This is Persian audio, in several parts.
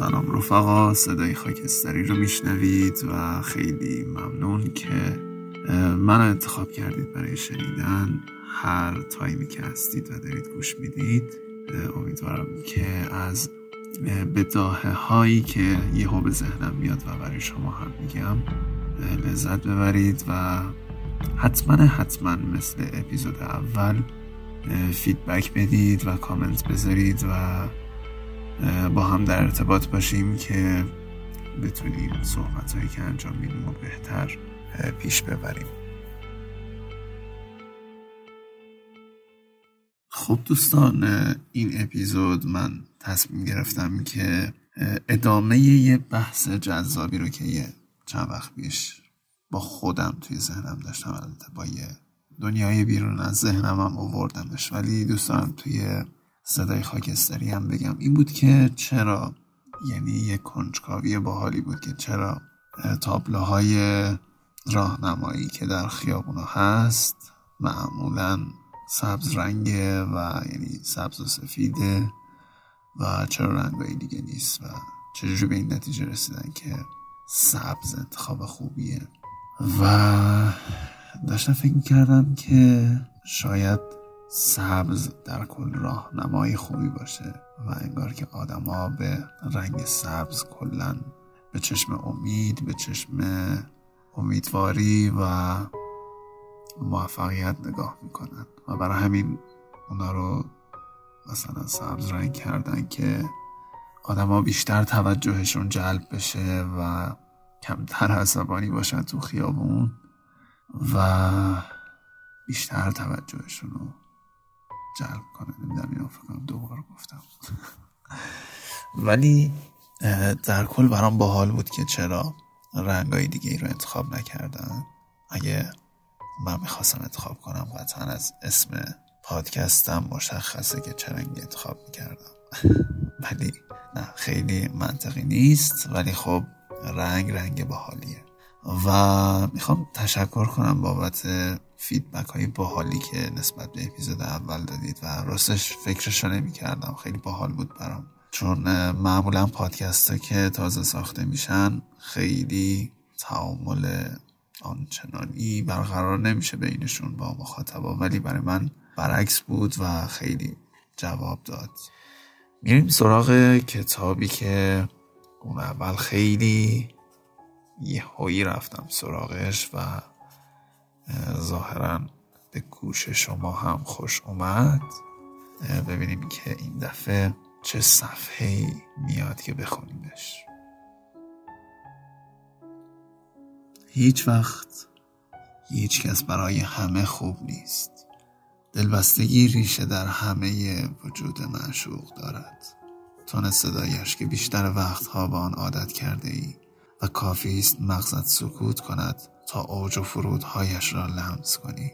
سلام رفقا صدای خاکستری رو میشنوید و خیلی ممنون که من انتخاب کردید برای شنیدن هر تایمی که هستید و دارید گوش می‌دید. امیدوارم که از بداهه هایی که یهو به ذهنم میاد و برای شما هم میگم لذت ببرید و حتما حتما مثل اپیزود اول فیدبک بدید و کامنت بذارید و با هم در ارتباط باشیم که بتونیم صحبت هایی که انجام میدیم و بهتر پیش ببریم. خب دوستان این اپیزود من تصمیم گرفتم که ادامه یه بحث جذابی رو که یه چند وقت پیش با خودم توی ذهنم داشتم البته با یه دنیای بیرون از ذهنم هم آوردمش. ولی دوستان توی صدای خاکستری هم بگم. این بود که چرا یعنی یه کنجکاوی باحالی بود که چرا تابلوهای راهنمایی که در خیابونا هست معمولا سبز رنگه و یعنی سبز و سفیده و چرا رنگایی دیگه نیست و چجوری به این نتیجه رسیدن که سبز انتخاب خوبیه. و داشتم فکر کردم که شاید سبز در کل راهنمای خوبی باشه و انگار که آدما به رنگ سبز کلا به چشم امید به چشم امیدواری و موفقیت نگاه می‌کنن. و برای همین اونا رو مثلا سبز رنگ کردن که آدما بیشتر توجهشون جلب بشه و کمتر عصبانی باشن تو خیابون و بیشتر توجهشون رو جلب کنه. نمی‌دونم اینو فکر کنم گفتم. ولی در کل برام باحال بود که چرا رنگای دیگه ای رو انتخاب نکردن. اگه من می‌خواستم انتخاب کنم قطعا از اسم پادکستم مشخصه که چه رنگی انتخاب می‌کردم. ولی نه خیلی منطقی نیست. ولی خب رنگ رنگ باحالیه. و می‌خوام تشکر کنم بابت فیدبک های باحالی که نسبت به اپیزود اول دادید و راستش فکرش رو نمی کردم خیلی باحال بود برام. چون معمولا پادکست ها که تازه ساخته میشن خیلی تعامل آنچنانی برقرار نمیشه بینشون با مخاطبا. ولی برای من برعکس بود و خیلی جواب داد. میریم سراغ کتابی که اون اول خیلی یه هایی رفتم سراغش و ظاهرا به گوش شما هم خوش اومد. ببینیم که این دفعه چه صفحه میاد که بخونیمش. هیچ وقت هیچ کس برای همه خوب نیست. دلبستگی ریشه در همه وجود معشوق دارد. تون صدایش که بیشتر وقتها با آن عادت کرده ای و کافی است مغزت سکوت کند تا اوج و فرودهایش را لمس کنی.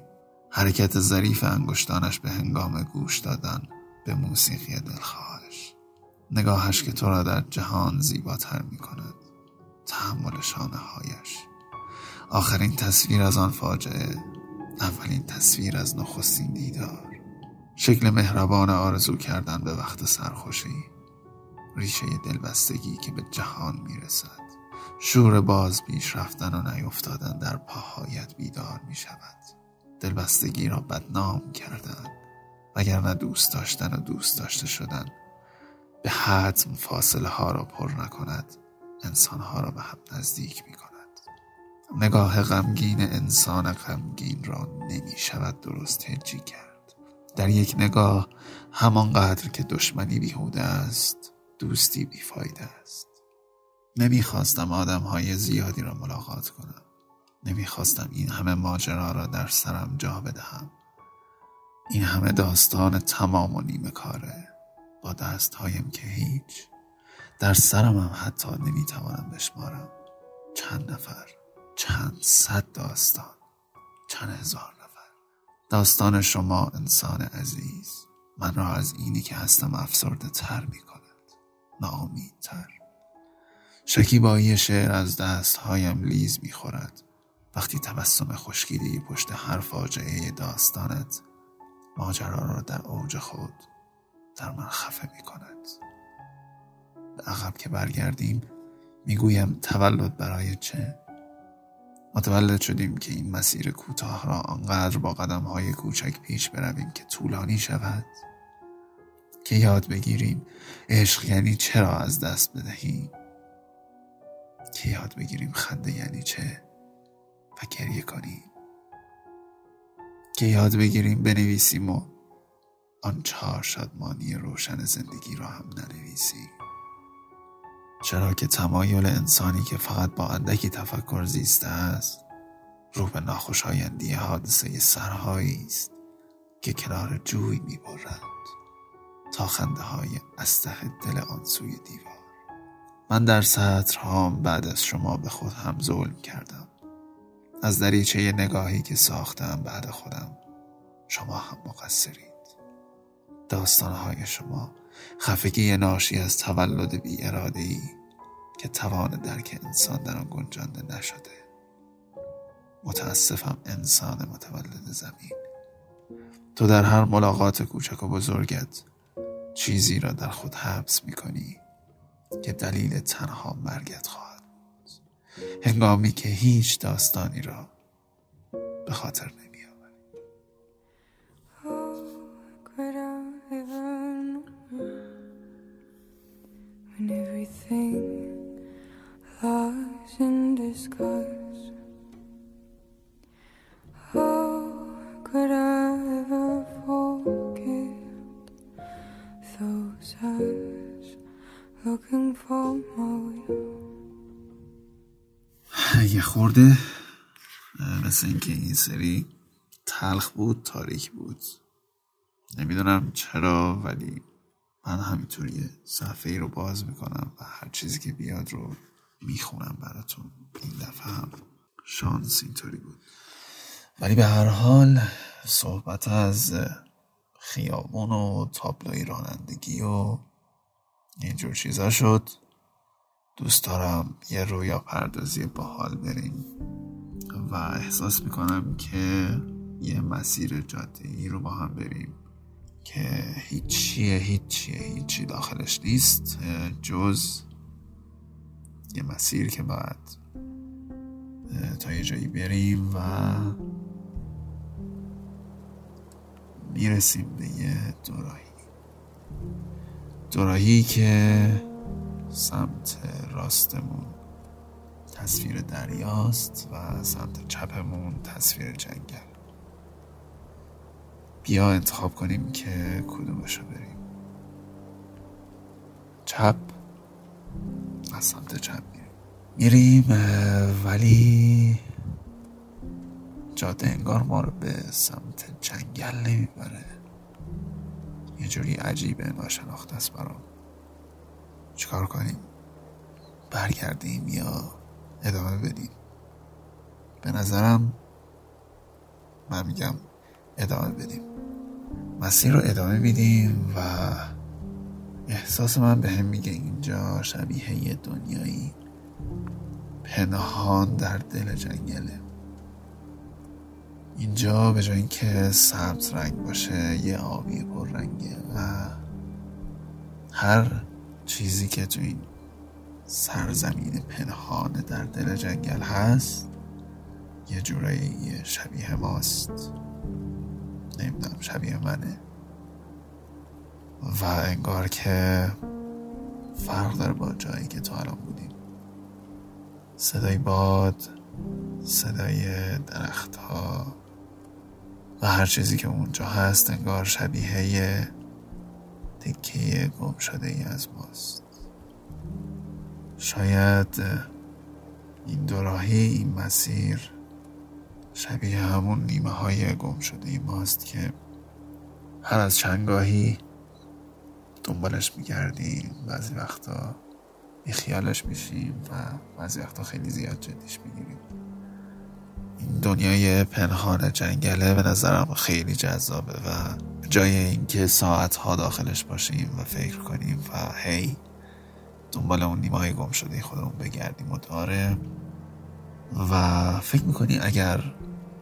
حرکت ظریف انگشتانش به هنگام گوش دادن به موسیقی دلخواهش. نگاهش که تو را در جهان زیباتر می کند تحمل شانه هایش آخرین تصویر از آن فاجعه اولین تصویر از نخستین دیدار. شکل مهربان آرزو کردن به وقت سرخوشی. ریشه دلبستگی که به جهان می‌رسد. شور باز پیش رفتن و نیفتادن در پاهایت بیدار می شود. دلبستگی را بدنام کردن. وگرنه دوست داشتن و دوست داشته شدن. به حتم فاصله ها را پر نکند. انسان ها را به هم نزدیک می کند. نگاه غمگین انسان غمگین را نمی شود درست هجی کرد. در یک نگاه همانقدر که دشمنی بیهوده است دوستی بیفایده است. نمی‌خواستم آدم های زیادی را ملاقات کنم. نمی‌خواستم این همه ماجرا را در سرم جا بدهم. این همه داستان تمام و نیمه کاره. با دست هایم که هیچ. در سرم هم حتی نمی‌توانم بشمارم. چند نفر چند صد داستان چند هزار نفر. داستان شما انسان عزیز من را از اینی که هستم افسرده تر می کند تر شکیبایی شعر از دستهایم لیز می‌خورد. وقتی تبسم خشکیده پشت هر فاجعه داستانت ماجرا را در اوج خود در من خفه می کند به عقب که برگردیم می‌گویم تولد برای چه؟ متولد شدیم که این مسیر کوتاه را آنقدر با قدم های کوچک پیش برویم که طولانی شود که یاد بگیریم عشق یعنی چرا از دست بدهیم. که یاد بگیریم خنده یعنی چه و گریه کنیم. که یاد بگیریم بنویسیم و آن چهار شادمانی روشن زندگی را هم ننویسیم. چرا که تمایل انسانی که فقط با اندکی تفکر زیسته است رو به ناخوشایندی حادثه سرهایی است که کنار جوی می‌برد تا خنده های استه دل آن سوی دیوار. من در سطرهام بعد از شما به خود هم ظلم کردم. از دریچه نگاهی که ساختم بعد خودم شما هم مقصرید. داستانهای شما خفگی ناشی از تولد بی اراده ای که توان درک انسان در آن گنجانده نشده. متاسفم انسان متولد زمین. تو در هر ملاقات کوچک و بزرگت چیزی را در خود حبس می کنی که دلیل تنها مرگت خواهد بود. هنگامی که هیچ داستانی را به خاطر نمی یه خورده مثل اینکه این سری تلخ بود تاریک بود. نمی‌دونم چرا ولی من همینطوری صفحه ای رو باز می‌کنم و هر چیزی که بیاد رو می‌خونم براتون. این دفعه هم شانس اینطوری بود. ولی به هر حال صحبت از خیابون و تابلوی رانندگی و اینجور چیزا شد. دوست دارم یه رویا پردازی باحال بریم و احساس می‌کنم که یه مسیر جاده ای رو با هم بریم که هیچیه هیچیه هیچی داخلش نیست جز یه مسیر که باید تا یه جایی بریم و می‌رسیم به یه دوراهی دوراهی که سمت راستمون تصویر دریاست و سمت چپمون تصویر جنگل. بیا انتخاب کنیم که کدومشو بریم. چپ. از سمت چپ میریم. میریم ولی جاده انگار ما رو به سمت جنگل نمی‌بره. یه جوری عجیبه ناشناخته است برام. چیکار کنیم؟ برگردیم یا ادامه بدیم؟ به نظرم من میگم ادامه بدیم. مسیر رو ادامه میدیم و احساس من به هم میگه اینجا شبیه یه دنیایی پنهان در دل جنگله. اینجا به جای اینکه سبز رنگ باشه یه آبی پر رنگه و هر چیزی که تو این سرزمین پنهان در دل جنگل هست یه جورایی شبیه ماست. نمی‌دونم شبیه منه. و انگار که فرق داره با جایی که تو الان بودیم. صدای باد صدای درخت ها و هر چیزی که اونجا هست انگار شبیه تکه گم شده ای از ماست. شاید این دوراهی این مسیر شبیه همون نیمه های گم شده ای ماست که هر از چنگاهی دنبالش میگردیم. بعضی وقتا بی خیالش میشیم و بعضی وقتا خیلی زیاد جدیش می‌گیریم. دنیای پنهان جنگله به نظرم خیلی جذابه و جای اینکه ساعتها داخلش باشیم و فکر کنیم و هی دنبال اون نیمه گم شده خودمون بگردیم و داره. و فکر می‌کنی اگر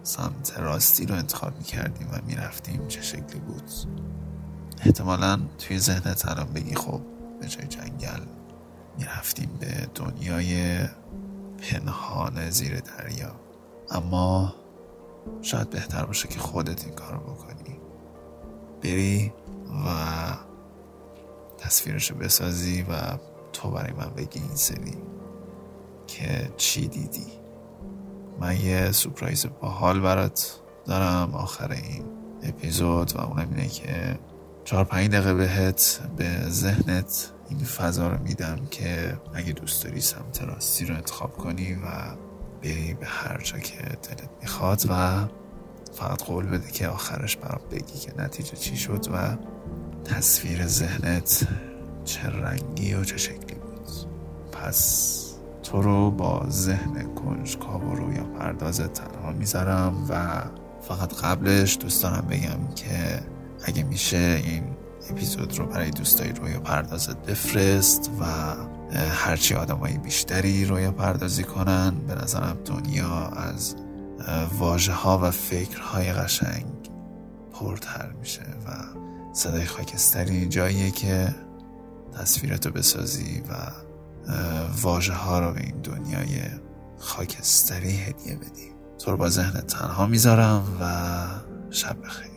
سمت راستی رو انتخاب می‌کردیم و می‌رفتیم چه شکلی بود؟ احتمالا توی ذهنت الان بگی خب به جای جنگل می‌رفتیم به دنیای پنهان زیر دریا. اما شاید بهتر باشه که خودت این کارو بکنی. بری و تصویرشو بسازی و تو برای من بگی این سری که چی دیدی. من یه سپرایز باحال برات دارم. آخر این اپیزود و اونم اینه که چهار پنج دقیقه بهت به ذهنت این فضا رو میدم که اگه دوست داری سمت راستی رو انتخاب کنی و بری به هر جا که دلت می‌خواد و فقط قول بده که آخرش برام بگی که نتیجه چی شد و تصویر ذهنت چه رنگی و چه شکلی بود. پس تو رو با ذهن کنجکاو و رویا پردازت تنها می‌ذارم و فقط قبلش دوست دارم بگم که اگه میشه این اپیزود رو برای دوستای رویا پردازت بفرست و هرچی آدمایی بیشتری رویا پردازی کنن به نظرم دنیا از واژه ها و فکرهای قشنگ پرتر میشه و صدای خاکستری جاییه که تصویرتو بسازی و واژه ها رو به این دنیای خاکستری هدیه بدی. تو رو با ذهن تنها می‌ذارم و شب بخیر.